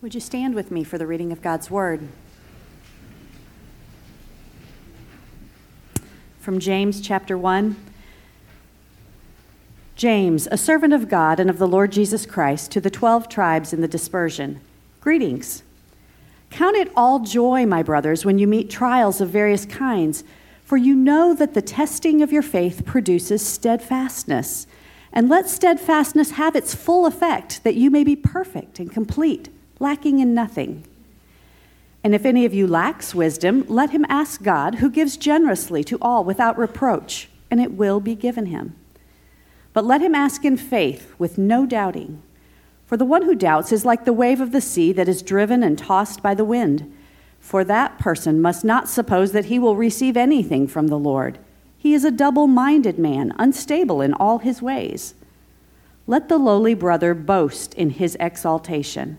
Would you stand with me for the reading of God's Word? From James chapter 1. James, a servant of God and of the Lord Jesus Christ, to the twelve tribes in the dispersion. Greetings. Count it all joy, my brothers, when you meet trials of various kinds, for you know that the testing of your faith produces steadfastness. And let steadfastness have its full effect, that you may be perfect and complete lacking in nothing. And if any of you lacks wisdom, let him ask God, who gives generously to all without reproach, and it will be given him. But let him ask in faith, with no doubting. For the one who doubts is like the wave of the sea that is driven and tossed by the wind. For that person must not suppose that he will receive anything from the Lord. He is a double minded man, unstable in all his ways. Let the lowly brother boast in his exaltation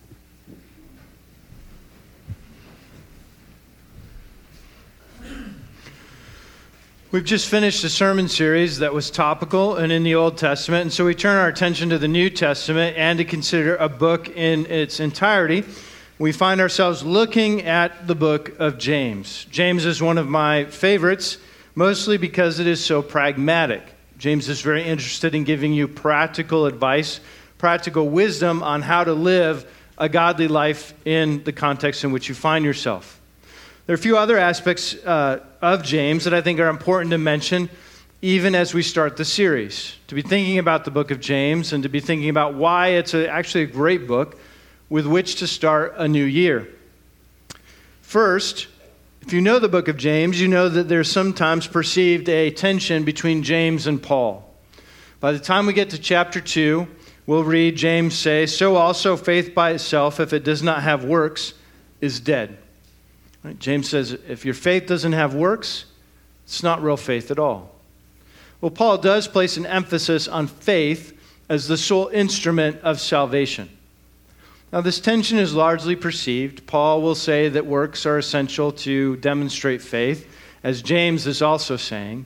We've just finished a sermon series that was topical and in the Old Testament, and so we turn our attention to the New Testament and to consider a book in its entirety. We find ourselves looking at the book of James. James is one of my favorites, mostly because it is so pragmatic. James is very interested in giving you practical advice, practical wisdom on how to live a godly life in the context in which you find yourself. There are a few other aspects uh, of James that I think are important to mention, even as we start the series. To be thinking about the book of James and to be thinking about why it's a, actually a great book with which to start a new year. First, if you know the book of James, you know that there's sometimes perceived a tension between James and Paul. By the time we get to chapter 2, we'll read James say, So also faith by itself, if it does not have works, is dead. Right? James says if your faith doesn't have works, it's not real faith at all. Well, Paul does place an emphasis on faith as the sole instrument of salvation. Now, this tension is largely perceived. Paul will say that works are essential to demonstrate faith, as James is also saying.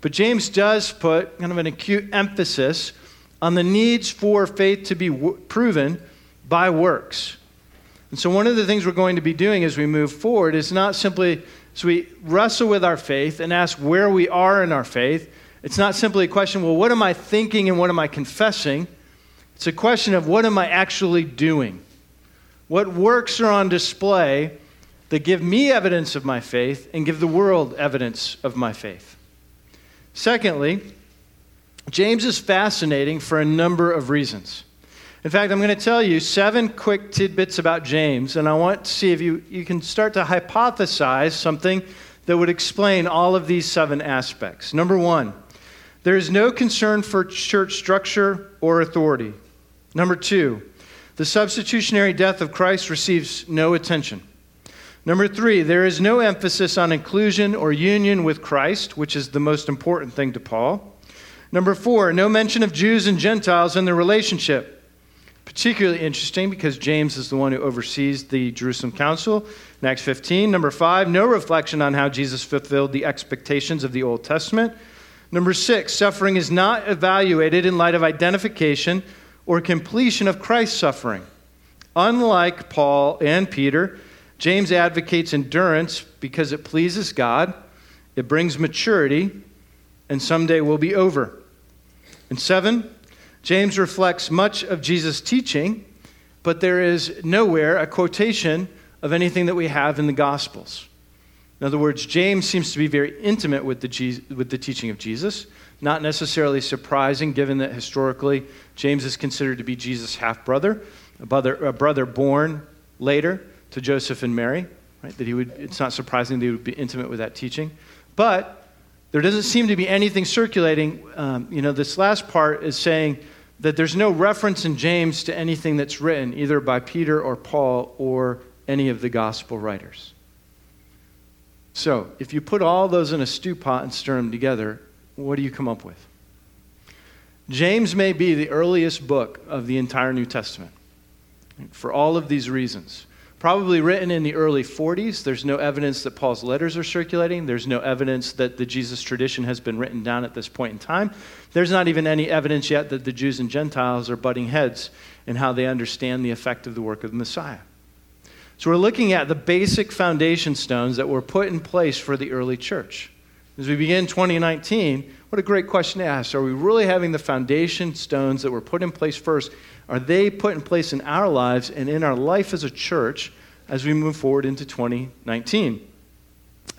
But James does put kind of an acute emphasis on the needs for faith to be w- proven by works. And so, one of the things we're going to be doing as we move forward is not simply as we wrestle with our faith and ask where we are in our faith. It's not simply a question, well, what am I thinking and what am I confessing? It's a question of what am I actually doing? What works are on display that give me evidence of my faith and give the world evidence of my faith? Secondly, James is fascinating for a number of reasons. In fact, I'm going to tell you seven quick tidbits about James, and I want to see if you, you can start to hypothesize something that would explain all of these seven aspects. Number one, there is no concern for church structure or authority. Number two, the substitutionary death of Christ receives no attention. Number three, there is no emphasis on inclusion or union with Christ, which is the most important thing to Paul. Number four, no mention of Jews and Gentiles in their relationship. Particularly interesting because James is the one who oversees the Jerusalem Council in Acts 15. Number five, no reflection on how Jesus fulfilled the expectations of the Old Testament. Number six, suffering is not evaluated in light of identification or completion of Christ's suffering. Unlike Paul and Peter, James advocates endurance because it pleases God, it brings maturity, and someday will be over. And seven, James reflects much of Jesus' teaching but there is nowhere a quotation of anything that we have in the Gospels. In other words, James seems to be very intimate with the, with the teaching of Jesus. Not necessarily surprising, given that historically James is considered to be Jesus' half brother, a brother, a brother born later to Joseph and Mary. Right? That he would, it's not surprising that he would be intimate with that teaching. But there doesn't seem to be anything circulating. Um, you know, this last part is saying that there's no reference in James to anything that's written, either by Peter or Paul or any of the gospel writers. So, if you put all those in a stew pot and stir them together, what do you come up with? James may be the earliest book of the entire New Testament for all of these reasons. Probably written in the early 40s. There's no evidence that Paul's letters are circulating. There's no evidence that the Jesus tradition has been written down at this point in time. There's not even any evidence yet that the Jews and Gentiles are butting heads in how they understand the effect of the work of the Messiah. So we're looking at the basic foundation stones that were put in place for the early church. As we begin 2019, what a great question to ask. Are we really having the foundation stones that were put in place first? Are they put in place in our lives and in our life as a church as we move forward into 2019?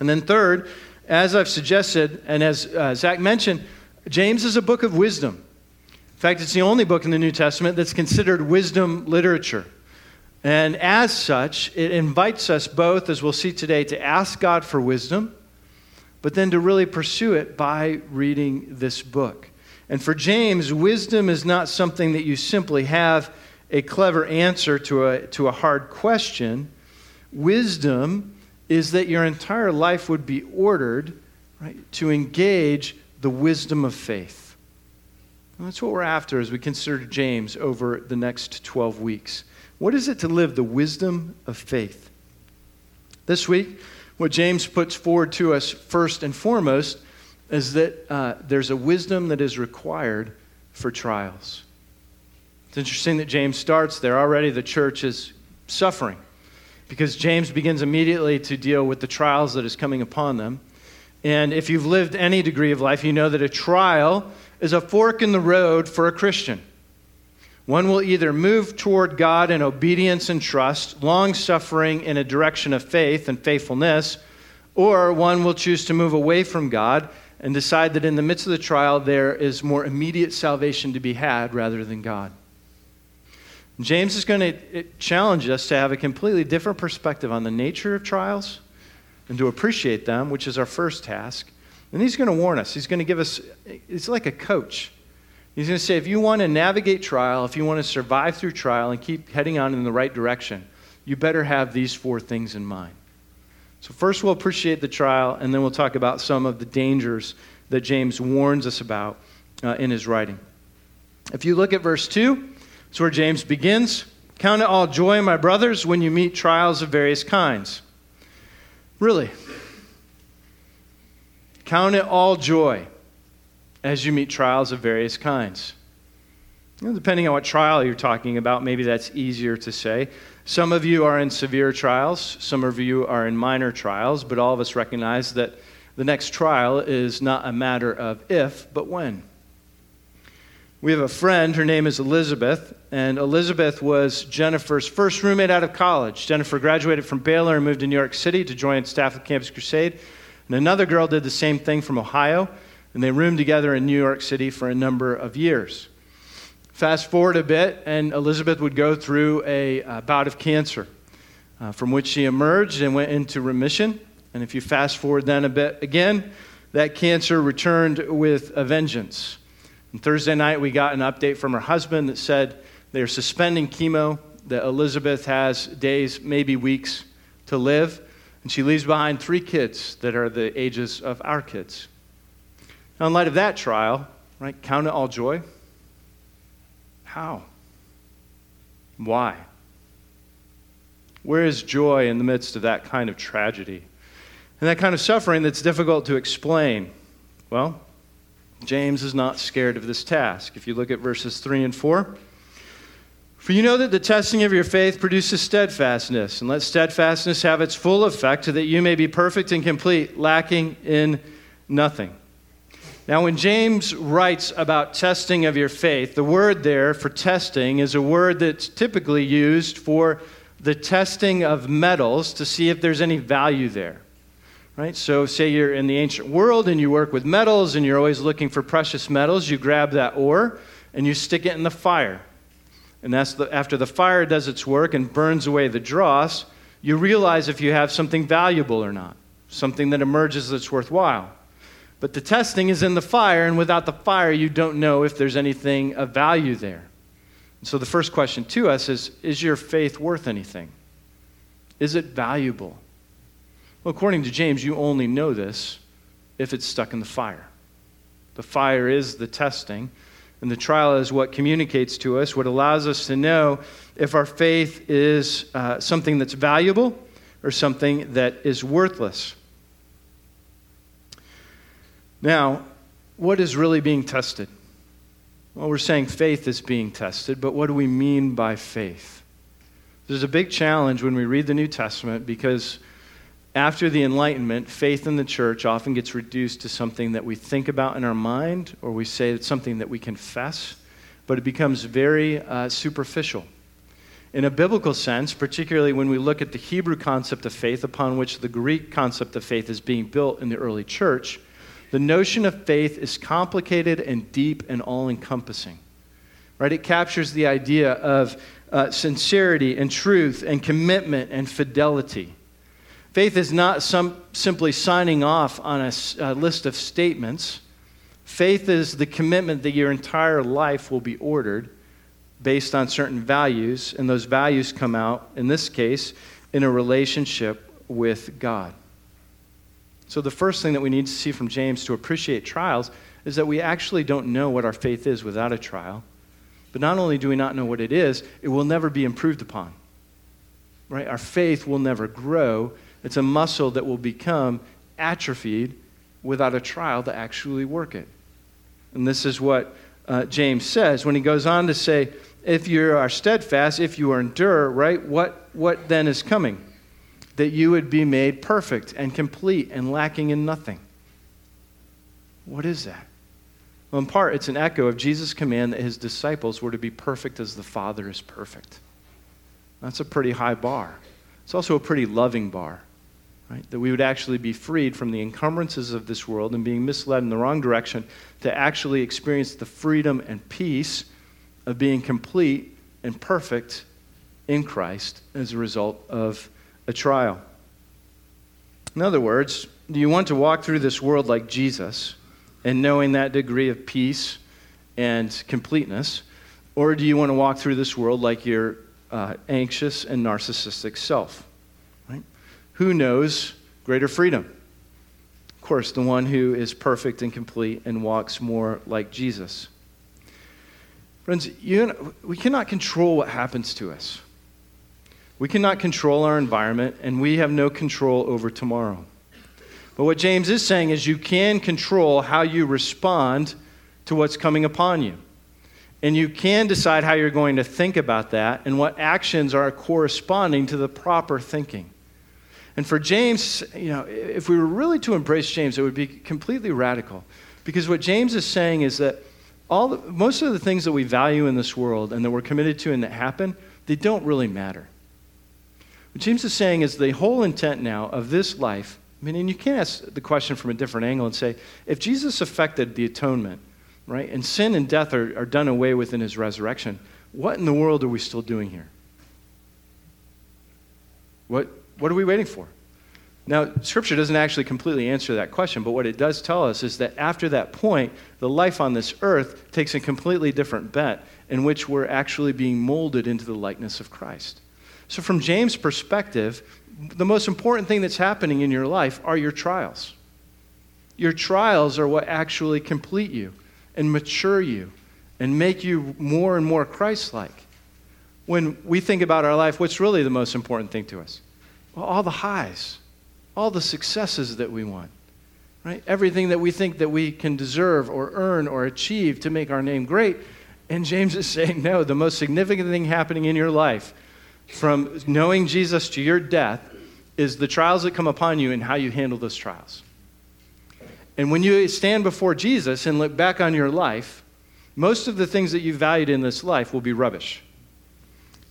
And then, third, as I've suggested, and as uh, Zach mentioned, James is a book of wisdom. In fact, it's the only book in the New Testament that's considered wisdom literature. And as such, it invites us both, as we'll see today, to ask God for wisdom, but then to really pursue it by reading this book. And for James, wisdom is not something that you simply have a clever answer to a, to a hard question. Wisdom is that your entire life would be ordered right, to engage the wisdom of faith. And that's what we're after as we consider James over the next 12 weeks. What is it to live the wisdom of faith? This week, what James puts forward to us first and foremost is that uh, there's a wisdom that is required for trials. It's interesting that James starts there. Already the church is suffering because James begins immediately to deal with the trials that is coming upon them. And if you've lived any degree of life, you know that a trial is a fork in the road for a Christian. One will either move toward God in obedience and trust, long suffering in a direction of faith and faithfulness, or one will choose to move away from God and decide that in the midst of the trial there is more immediate salvation to be had rather than God. James is going to challenge us to have a completely different perspective on the nature of trials and to appreciate them, which is our first task. And he's going to warn us. He's going to give us, it's like a coach. He's going to say if you want to navigate trial, if you want to survive through trial and keep heading on in the right direction, you better have these four things in mind. So, first, we'll appreciate the trial, and then we'll talk about some of the dangers that James warns us about uh, in his writing. If you look at verse 2, it's where James begins Count it all joy, my brothers, when you meet trials of various kinds. Really. Count it all joy as you meet trials of various kinds. You know, depending on what trial you're talking about, maybe that's easier to say. Some of you are in severe trials, some of you are in minor trials, but all of us recognize that the next trial is not a matter of if, but when. We have a friend, her name is Elizabeth, and Elizabeth was Jennifer's first roommate out of college. Jennifer graduated from Baylor and moved to New York City to join Staff of Campus Crusade. And another girl did the same thing from Ohio and they roomed together in New York City for a number of years. Fast forward a bit, and Elizabeth would go through a, a bout of cancer, uh, from which she emerged and went into remission. And if you fast forward then a bit again, that cancer returned with a vengeance. And Thursday night, we got an update from her husband that said they're suspending chemo, that Elizabeth has days, maybe weeks to live. And she leaves behind three kids that are the ages of our kids. Now, in light of that trial, right, count it all joy. How? Why? Where is joy in the midst of that kind of tragedy and that kind of suffering that's difficult to explain? Well, James is not scared of this task. If you look at verses 3 and 4, for you know that the testing of your faith produces steadfastness, and let steadfastness have its full effect, so that you may be perfect and complete, lacking in nothing. Now, when James writes about testing of your faith, the word there for testing is a word that's typically used for the testing of metals to see if there's any value there. Right? So, say you're in the ancient world and you work with metals and you're always looking for precious metals, you grab that ore and you stick it in the fire. And that's the, after the fire does its work and burns away the dross, you realize if you have something valuable or not, something that emerges that's worthwhile. But the testing is in the fire, and without the fire, you don't know if there's anything of value there. And so the first question to us is Is your faith worth anything? Is it valuable? Well, according to James, you only know this if it's stuck in the fire. The fire is the testing, and the trial is what communicates to us, what allows us to know if our faith is uh, something that's valuable or something that is worthless. Now, what is really being tested? Well, we're saying faith is being tested, but what do we mean by faith? There's a big challenge when we read the New Testament because after the Enlightenment, faith in the church often gets reduced to something that we think about in our mind, or we say it's something that we confess, but it becomes very uh, superficial. In a biblical sense, particularly when we look at the Hebrew concept of faith upon which the Greek concept of faith is being built in the early church, the notion of faith is complicated and deep and all encompassing. Right? It captures the idea of uh, sincerity and truth and commitment and fidelity. Faith is not some, simply signing off on a, a list of statements. Faith is the commitment that your entire life will be ordered based on certain values, and those values come out, in this case, in a relationship with God. So, the first thing that we need to see from James to appreciate trials is that we actually don't know what our faith is without a trial. But not only do we not know what it is, it will never be improved upon. Right? Our faith will never grow. It's a muscle that will become atrophied without a trial to actually work it. And this is what uh, James says when he goes on to say, if you are steadfast, if you endure, right, what, what then is coming? That you would be made perfect and complete and lacking in nothing. What is that? Well, in part, it's an echo of Jesus' command that his disciples were to be perfect as the Father is perfect. That's a pretty high bar. It's also a pretty loving bar, right? That we would actually be freed from the encumbrances of this world and being misled in the wrong direction to actually experience the freedom and peace of being complete and perfect in Christ as a result of a trial. In other words, do you want to walk through this world like Jesus and knowing that degree of peace and completeness? Or do you want to walk through this world like your uh, anxious and narcissistic self? Right? Who knows greater freedom? Of course, the one who is perfect and complete and walks more like Jesus. Friends, you, we cannot control what happens to us. We cannot control our environment, and we have no control over tomorrow. But what James is saying is you can control how you respond to what's coming upon you. And you can decide how you're going to think about that and what actions are corresponding to the proper thinking. And for James, you know, if we were really to embrace James, it would be completely radical. Because what James is saying is that all the, most of the things that we value in this world and that we're committed to and that happen, they don't really matter. What James is saying is the whole intent now of this life. I mean, and you can ask the question from a different angle and say, if Jesus affected the atonement, right, and sin and death are, are done away with in his resurrection, what in the world are we still doing here? What, what are we waiting for? Now, Scripture doesn't actually completely answer that question, but what it does tell us is that after that point, the life on this earth takes a completely different bent in which we're actually being molded into the likeness of Christ. So, from James' perspective, the most important thing that's happening in your life are your trials. Your trials are what actually complete you and mature you and make you more and more Christ like. When we think about our life, what's really the most important thing to us? Well, all the highs, all the successes that we want, right? Everything that we think that we can deserve or earn or achieve to make our name great. And James is saying, no, the most significant thing happening in your life from knowing Jesus to your death is the trials that come upon you and how you handle those trials. And when you stand before Jesus and look back on your life, most of the things that you valued in this life will be rubbish.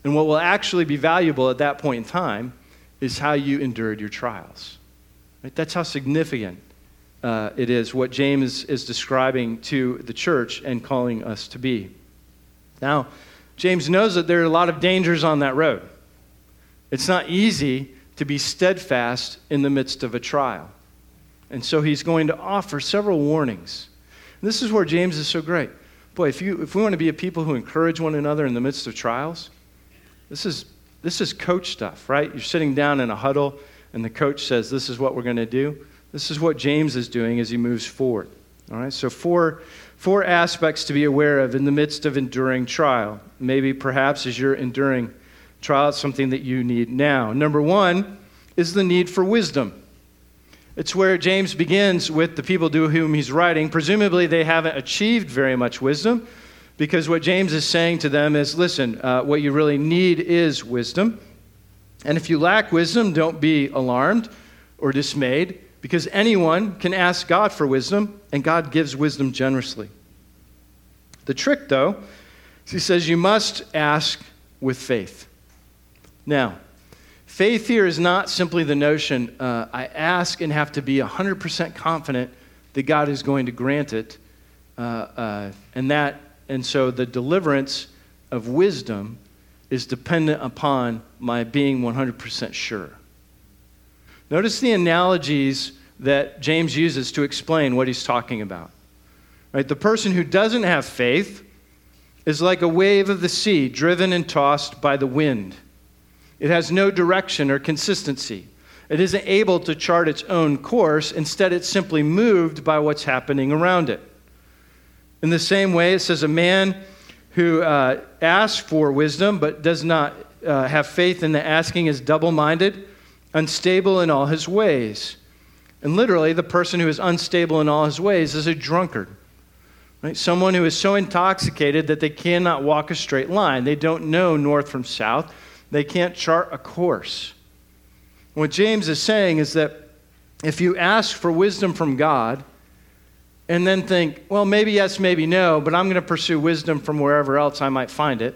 And what will actually be valuable at that point in time is how you endured your trials. Right? That's how significant uh, it is what James is describing to the church and calling us to be. Now, James knows that there are a lot of dangers on that road. It's not easy to be steadfast in the midst of a trial. And so he's going to offer several warnings. And this is where James is so great. Boy, if, you, if we want to be a people who encourage one another in the midst of trials, this is, this is coach stuff, right? You're sitting down in a huddle, and the coach says, This is what we're going to do. This is what James is doing as he moves forward. All right, so four, four aspects to be aware of in the midst of enduring trial. Maybe perhaps as you're enduring trial, it's something that you need now. Number one is the need for wisdom. It's where James begins with the people to whom he's writing. Presumably, they haven't achieved very much wisdom because what James is saying to them is listen, uh, what you really need is wisdom. And if you lack wisdom, don't be alarmed or dismayed because anyone can ask God for wisdom, and God gives wisdom generously. The trick, though, is he says you must ask with faith. Now, Faith here is not simply the notion uh, I ask and have to be 100% confident that God is going to grant it. Uh, uh, and, that, and so the deliverance of wisdom is dependent upon my being 100% sure. Notice the analogies that James uses to explain what he's talking about. Right? The person who doesn't have faith is like a wave of the sea driven and tossed by the wind. It has no direction or consistency. It isn't able to chart its own course. Instead, it's simply moved by what's happening around it. In the same way, it says a man who uh, asks for wisdom but does not uh, have faith in the asking is double minded, unstable in all his ways. And literally, the person who is unstable in all his ways is a drunkard. Right? Someone who is so intoxicated that they cannot walk a straight line. They don't know north from south. They can't chart a course. What James is saying is that if you ask for wisdom from God and then think, well, maybe yes, maybe no, but I'm going to pursue wisdom from wherever else I might find it,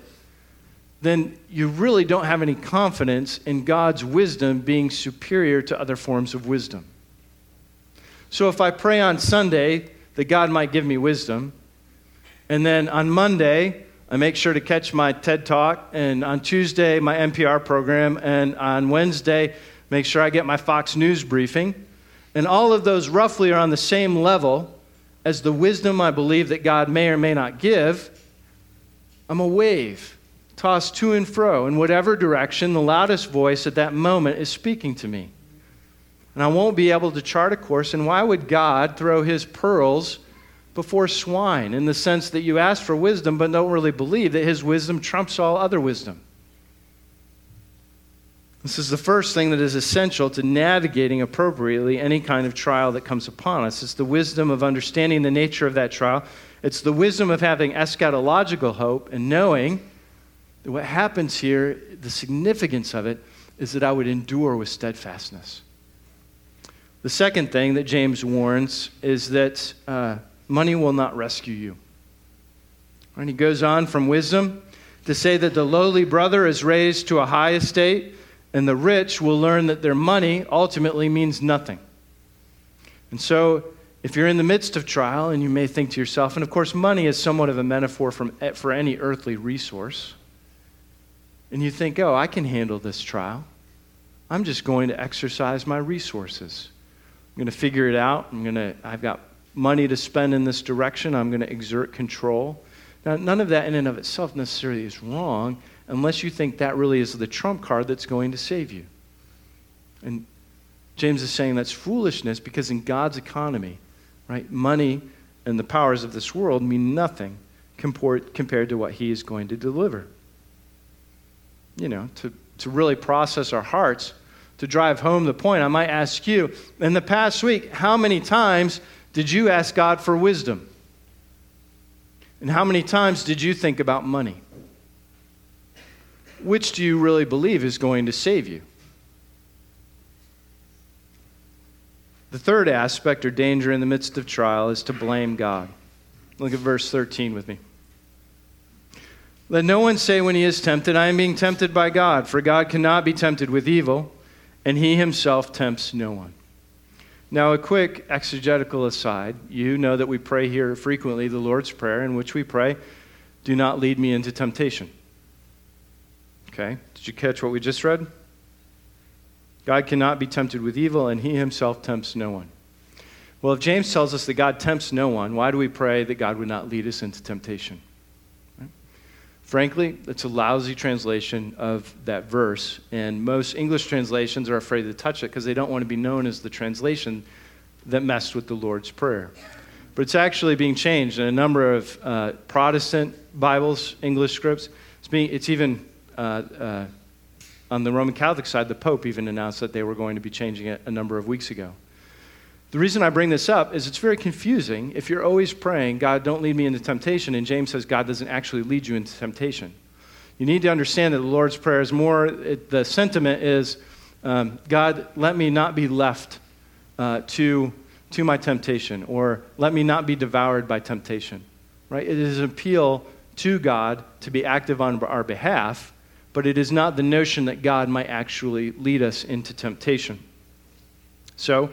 then you really don't have any confidence in God's wisdom being superior to other forms of wisdom. So if I pray on Sunday that God might give me wisdom, and then on Monday I make sure to catch my TED Talk, and on Tuesday, my NPR program, and on Wednesday, make sure I get my Fox News briefing. And all of those roughly are on the same level as the wisdom I believe that God may or may not give. I'm a wave, tossed to and fro in whatever direction the loudest voice at that moment is speaking to me. And I won't be able to chart a course. And why would God throw his pearls? before swine in the sense that you ask for wisdom but don't really believe that his wisdom trumps all other wisdom. This is the first thing that is essential to navigating appropriately any kind of trial that comes upon us. It's the wisdom of understanding the nature of that trial. It's the wisdom of having eschatological hope and knowing what happens here, the significance of it, is that I would endure with steadfastness. The second thing that James warns is that uh, money will not rescue you. And he goes on from wisdom to say that the lowly brother is raised to a high estate, and the rich will learn that their money ultimately means nothing. And so, if you're in the midst of trial, and you may think to yourself, and of course, money is somewhat of a metaphor from, for any earthly resource, and you think, oh, I can handle this trial. I'm just going to exercise my resources. I'm going to figure it out. I'm going to, I've got money to spend in this direction. I'm going to exert control. Now, none of that in and of itself necessarily is wrong unless you think that really is the trump card that's going to save you. And James is saying that's foolishness because in God's economy, right, money and the powers of this world mean nothing compared to what he is going to deliver. You know, to, to really process our hearts, to drive home the point, I might ask you, in the past week, how many times did you ask God for wisdom? And how many times did you think about money? Which do you really believe is going to save you? The third aspect or danger in the midst of trial is to blame God. Look at verse 13 with me. Let no one say when he is tempted, I am being tempted by God, for God cannot be tempted with evil, and he himself tempts no one. Now, a quick exegetical aside. You know that we pray here frequently the Lord's Prayer, in which we pray, Do not lead me into temptation. Okay? Did you catch what we just read? God cannot be tempted with evil, and he himself tempts no one. Well, if James tells us that God tempts no one, why do we pray that God would not lead us into temptation? Frankly, it's a lousy translation of that verse, and most English translations are afraid to touch it because they don't want to be known as the translation that messed with the Lord's Prayer. But it's actually being changed in a number of uh, Protestant Bibles, English scripts. It's, being, it's even uh, uh, on the Roman Catholic side, the Pope even announced that they were going to be changing it a number of weeks ago. The reason I bring this up is it's very confusing if you're always praying, God, don't lead me into temptation, and James says God doesn't actually lead you into temptation. You need to understand that the Lord's Prayer is more, it, the sentiment is, um, God, let me not be left uh, to, to my temptation, or let me not be devoured by temptation. Right? It is an appeal to God to be active on our behalf, but it is not the notion that God might actually lead us into temptation. So,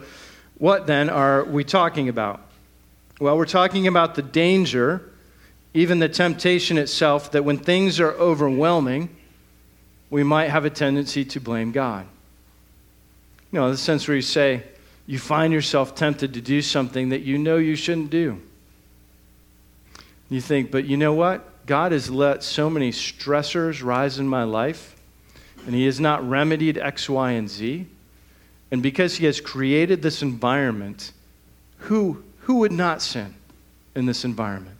what then are we talking about? Well, we're talking about the danger, even the temptation itself, that when things are overwhelming, we might have a tendency to blame God. You know, the sense where you say, you find yourself tempted to do something that you know you shouldn't do. You think, but you know what? God has let so many stressors rise in my life, and He has not remedied X, Y, and Z. And because He has created this environment, who, who would not sin in this environment?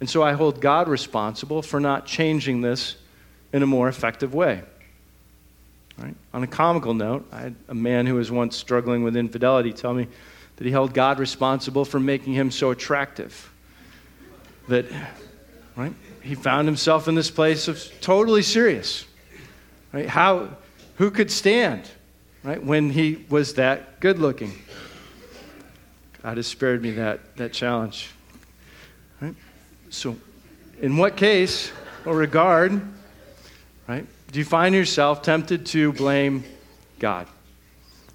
And so I hold God responsible for not changing this in a more effective way. Right? On a comical note, I had a man who was once struggling with infidelity tell me that he held God responsible for making him so attractive. That, right? He found himself in this place of totally serious. Right? How, who could stand right, when he was that good looking. God has spared me that, that challenge. Right? So, in what case or regard, right, do you find yourself tempted to blame God?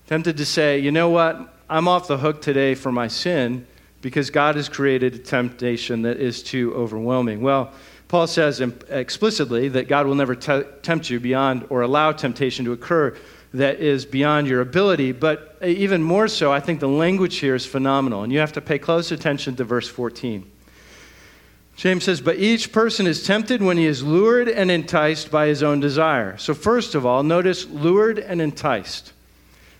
Tempted to say, you know what, I'm off the hook today for my sin because God has created a temptation that is too overwhelming. Well, Paul says explicitly that God will never te- tempt you beyond or allow temptation to occur that is beyond your ability. But even more so, I think the language here is phenomenal. And you have to pay close attention to verse 14. James says, But each person is tempted when he is lured and enticed by his own desire. So, first of all, notice lured and enticed.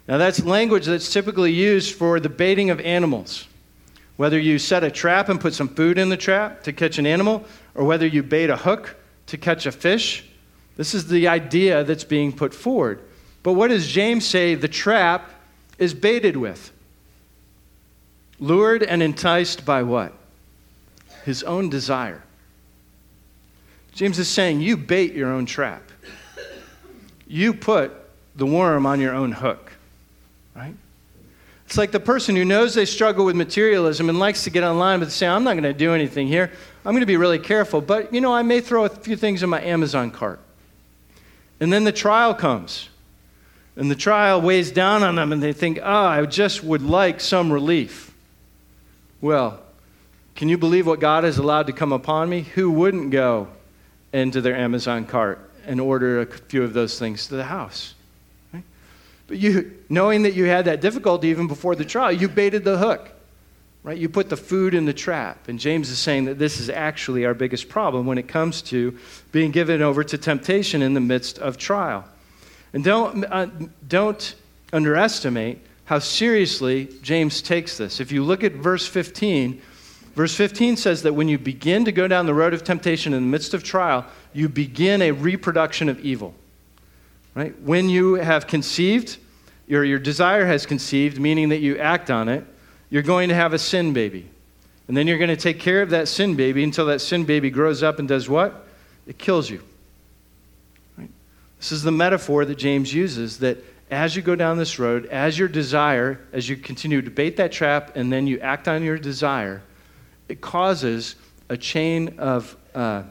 Now, that's language that's typically used for the baiting of animals. Whether you set a trap and put some food in the trap to catch an animal, or whether you bait a hook to catch a fish, this is the idea that's being put forward. But what does James say the trap is baited with? Lured and enticed by what? His own desire. James is saying, You bait your own trap. You put the worm on your own hook, right? It's like the person who knows they struggle with materialism and likes to get online but say, I'm not going to do anything here. I'm going to be really careful. But, you know, I may throw a few things in my Amazon cart. And then the trial comes. And the trial weighs down on them, and they think, ah, oh, I just would like some relief. Well, can you believe what God has allowed to come upon me? Who wouldn't go into their Amazon cart and order a few of those things to the house? But you, knowing that you had that difficulty even before the trial, you baited the hook. Right? You put the food in the trap. And James is saying that this is actually our biggest problem when it comes to being given over to temptation in the midst of trial. And don't, uh, don't underestimate how seriously James takes this. If you look at verse 15, verse 15 says that when you begin to go down the road of temptation in the midst of trial, you begin a reproduction of evil. Right? When you have conceived, your, your desire has conceived, meaning that you act on it, you're going to have a sin baby. And then you're going to take care of that sin baby until that sin baby grows up and does what? It kills you. This is the metaphor that James uses that as you go down this road, as your desire, as you continue to bait that trap and then you act on your desire, it causes a chain of, uh,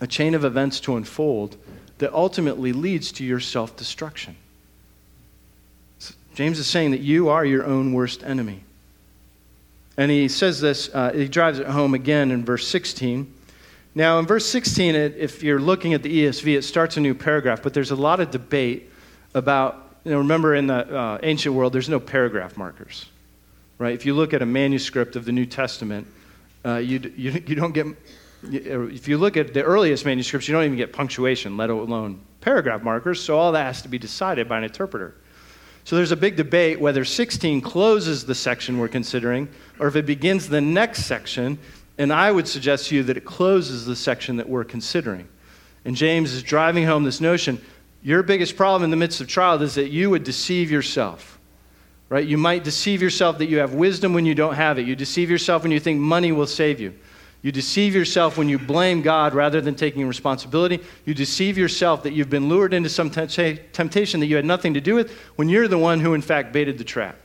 a chain of events to unfold that ultimately leads to your self destruction. James is saying that you are your own worst enemy. And he says this, uh, he drives it home again in verse 16. Now, in verse 16, it, if you're looking at the ESV, it starts a new paragraph, but there's a lot of debate about, you know, remember in the uh, ancient world, there's no paragraph markers, right? If you look at a manuscript of the New Testament, uh, you, you, you don't get, if you look at the earliest manuscripts, you don't even get punctuation, let alone paragraph markers, so all that has to be decided by an interpreter. So there's a big debate whether 16 closes the section we're considering or if it begins the next section. And I would suggest to you that it closes the section that we're considering. And James is driving home this notion your biggest problem in the midst of trial is that you would deceive yourself. Right? You might deceive yourself that you have wisdom when you don't have it. You deceive yourself when you think money will save you. You deceive yourself when you blame God rather than taking responsibility. You deceive yourself that you've been lured into some temptation that you had nothing to do with when you're the one who, in fact, baited the trap.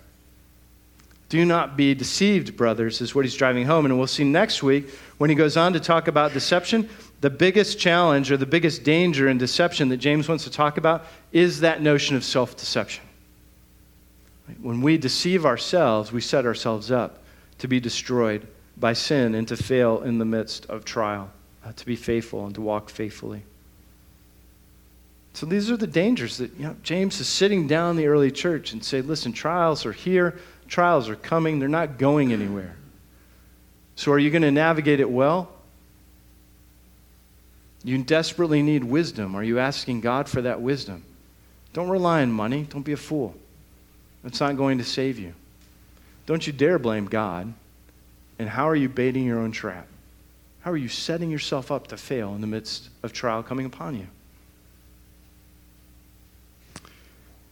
Do not be deceived, brothers, is what he's driving home. And we'll see next week when he goes on to talk about deception. The biggest challenge or the biggest danger in deception that James wants to talk about is that notion of self deception. When we deceive ourselves, we set ourselves up to be destroyed by sin and to fail in the midst of trial, uh, to be faithful and to walk faithfully. So these are the dangers that you know, James is sitting down the early church and say, listen, trials are here, trials are coming, they're not going anywhere. So are you going to navigate it well? You desperately need wisdom. Are you asking God for that wisdom? Don't rely on money. Don't be a fool. It's not going to save you. Don't you dare blame God. And how are you baiting your own trap? How are you setting yourself up to fail in the midst of trial coming upon you?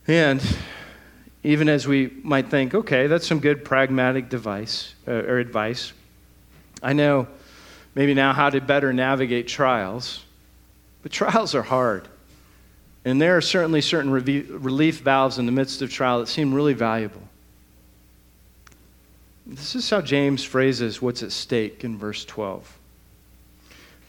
And even as we might think, okay, that's some good pragmatic device uh, or advice. I know maybe now how to better navigate trials, but trials are hard. And there are certainly certain relief valves in the midst of trial that seem really valuable. This is how James phrases what's at stake in verse 12.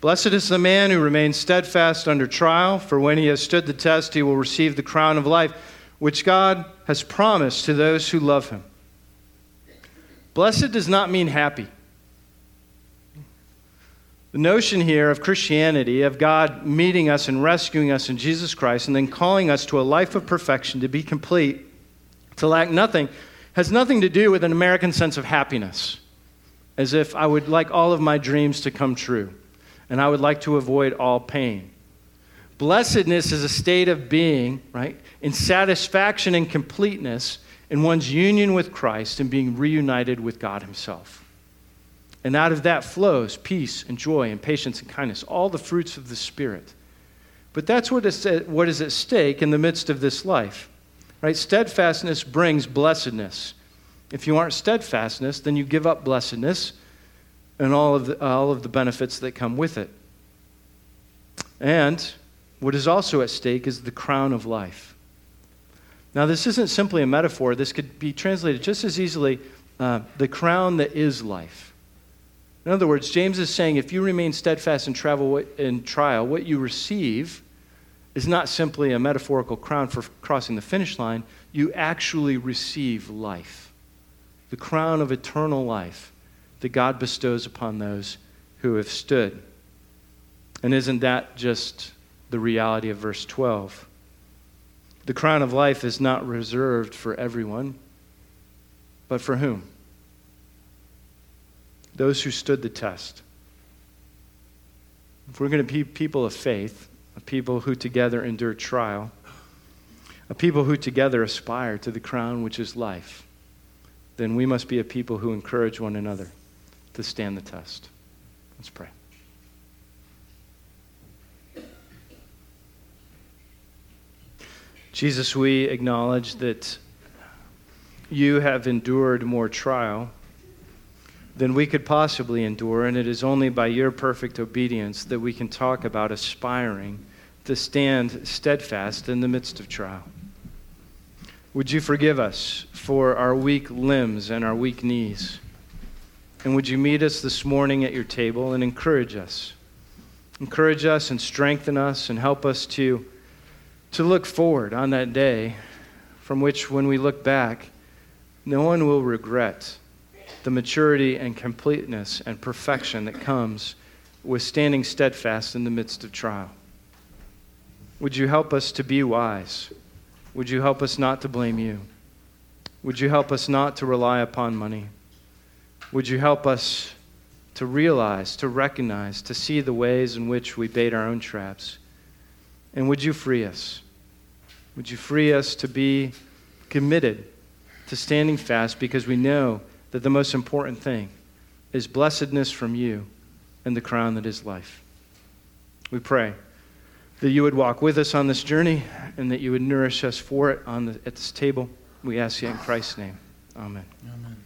Blessed is the man who remains steadfast under trial, for when he has stood the test, he will receive the crown of life, which God has promised to those who love him. Blessed does not mean happy. The notion here of Christianity, of God meeting us and rescuing us in Jesus Christ, and then calling us to a life of perfection, to be complete, to lack nothing, has nothing to do with an American sense of happiness, as if I would like all of my dreams to come true and I would like to avoid all pain. Blessedness is a state of being, right, in satisfaction and completeness in one's union with Christ and being reunited with God Himself. And out of that flows peace and joy and patience and kindness, all the fruits of the Spirit. But that's what is, what is at stake in the midst of this life. Right? Steadfastness brings blessedness. If you aren't steadfastness, then you give up blessedness and all of the, all of the benefits that come with it. And what is also at stake is the crown of life. Now, this isn't simply a metaphor. This could be translated just as easily uh, the crown that is life. In other words, James is saying if you remain steadfast in travel in trial, what you receive is not simply a metaphorical crown for crossing the finish line, you actually receive life. The crown of eternal life that God bestows upon those who have stood. And isn't that just the reality of verse 12? The crown of life is not reserved for everyone, but for whom? Those who stood the test. If we're going to be people of faith, a people who together endure trial, a people who together aspire to the crown which is life, then we must be a people who encourage one another to stand the test. Let's pray. Jesus, we acknowledge that you have endured more trial than we could possibly endure, and it is only by your perfect obedience that we can talk about aspiring to stand steadfast in the midst of trial. Would you forgive us for our weak limbs and our weak knees? And would you meet us this morning at your table and encourage us? Encourage us and strengthen us and help us to, to look forward on that day from which, when we look back, no one will regret the maturity and completeness and perfection that comes with standing steadfast in the midst of trial. Would you help us to be wise? Would you help us not to blame you? Would you help us not to rely upon money? Would you help us to realize, to recognize, to see the ways in which we bait our own traps? And would you free us? Would you free us to be committed to standing fast because we know that the most important thing is blessedness from you and the crown that is life? We pray that you would walk with us on this journey and that you would nourish us for it on the, at this table. We ask you in Christ's name. Amen. Amen.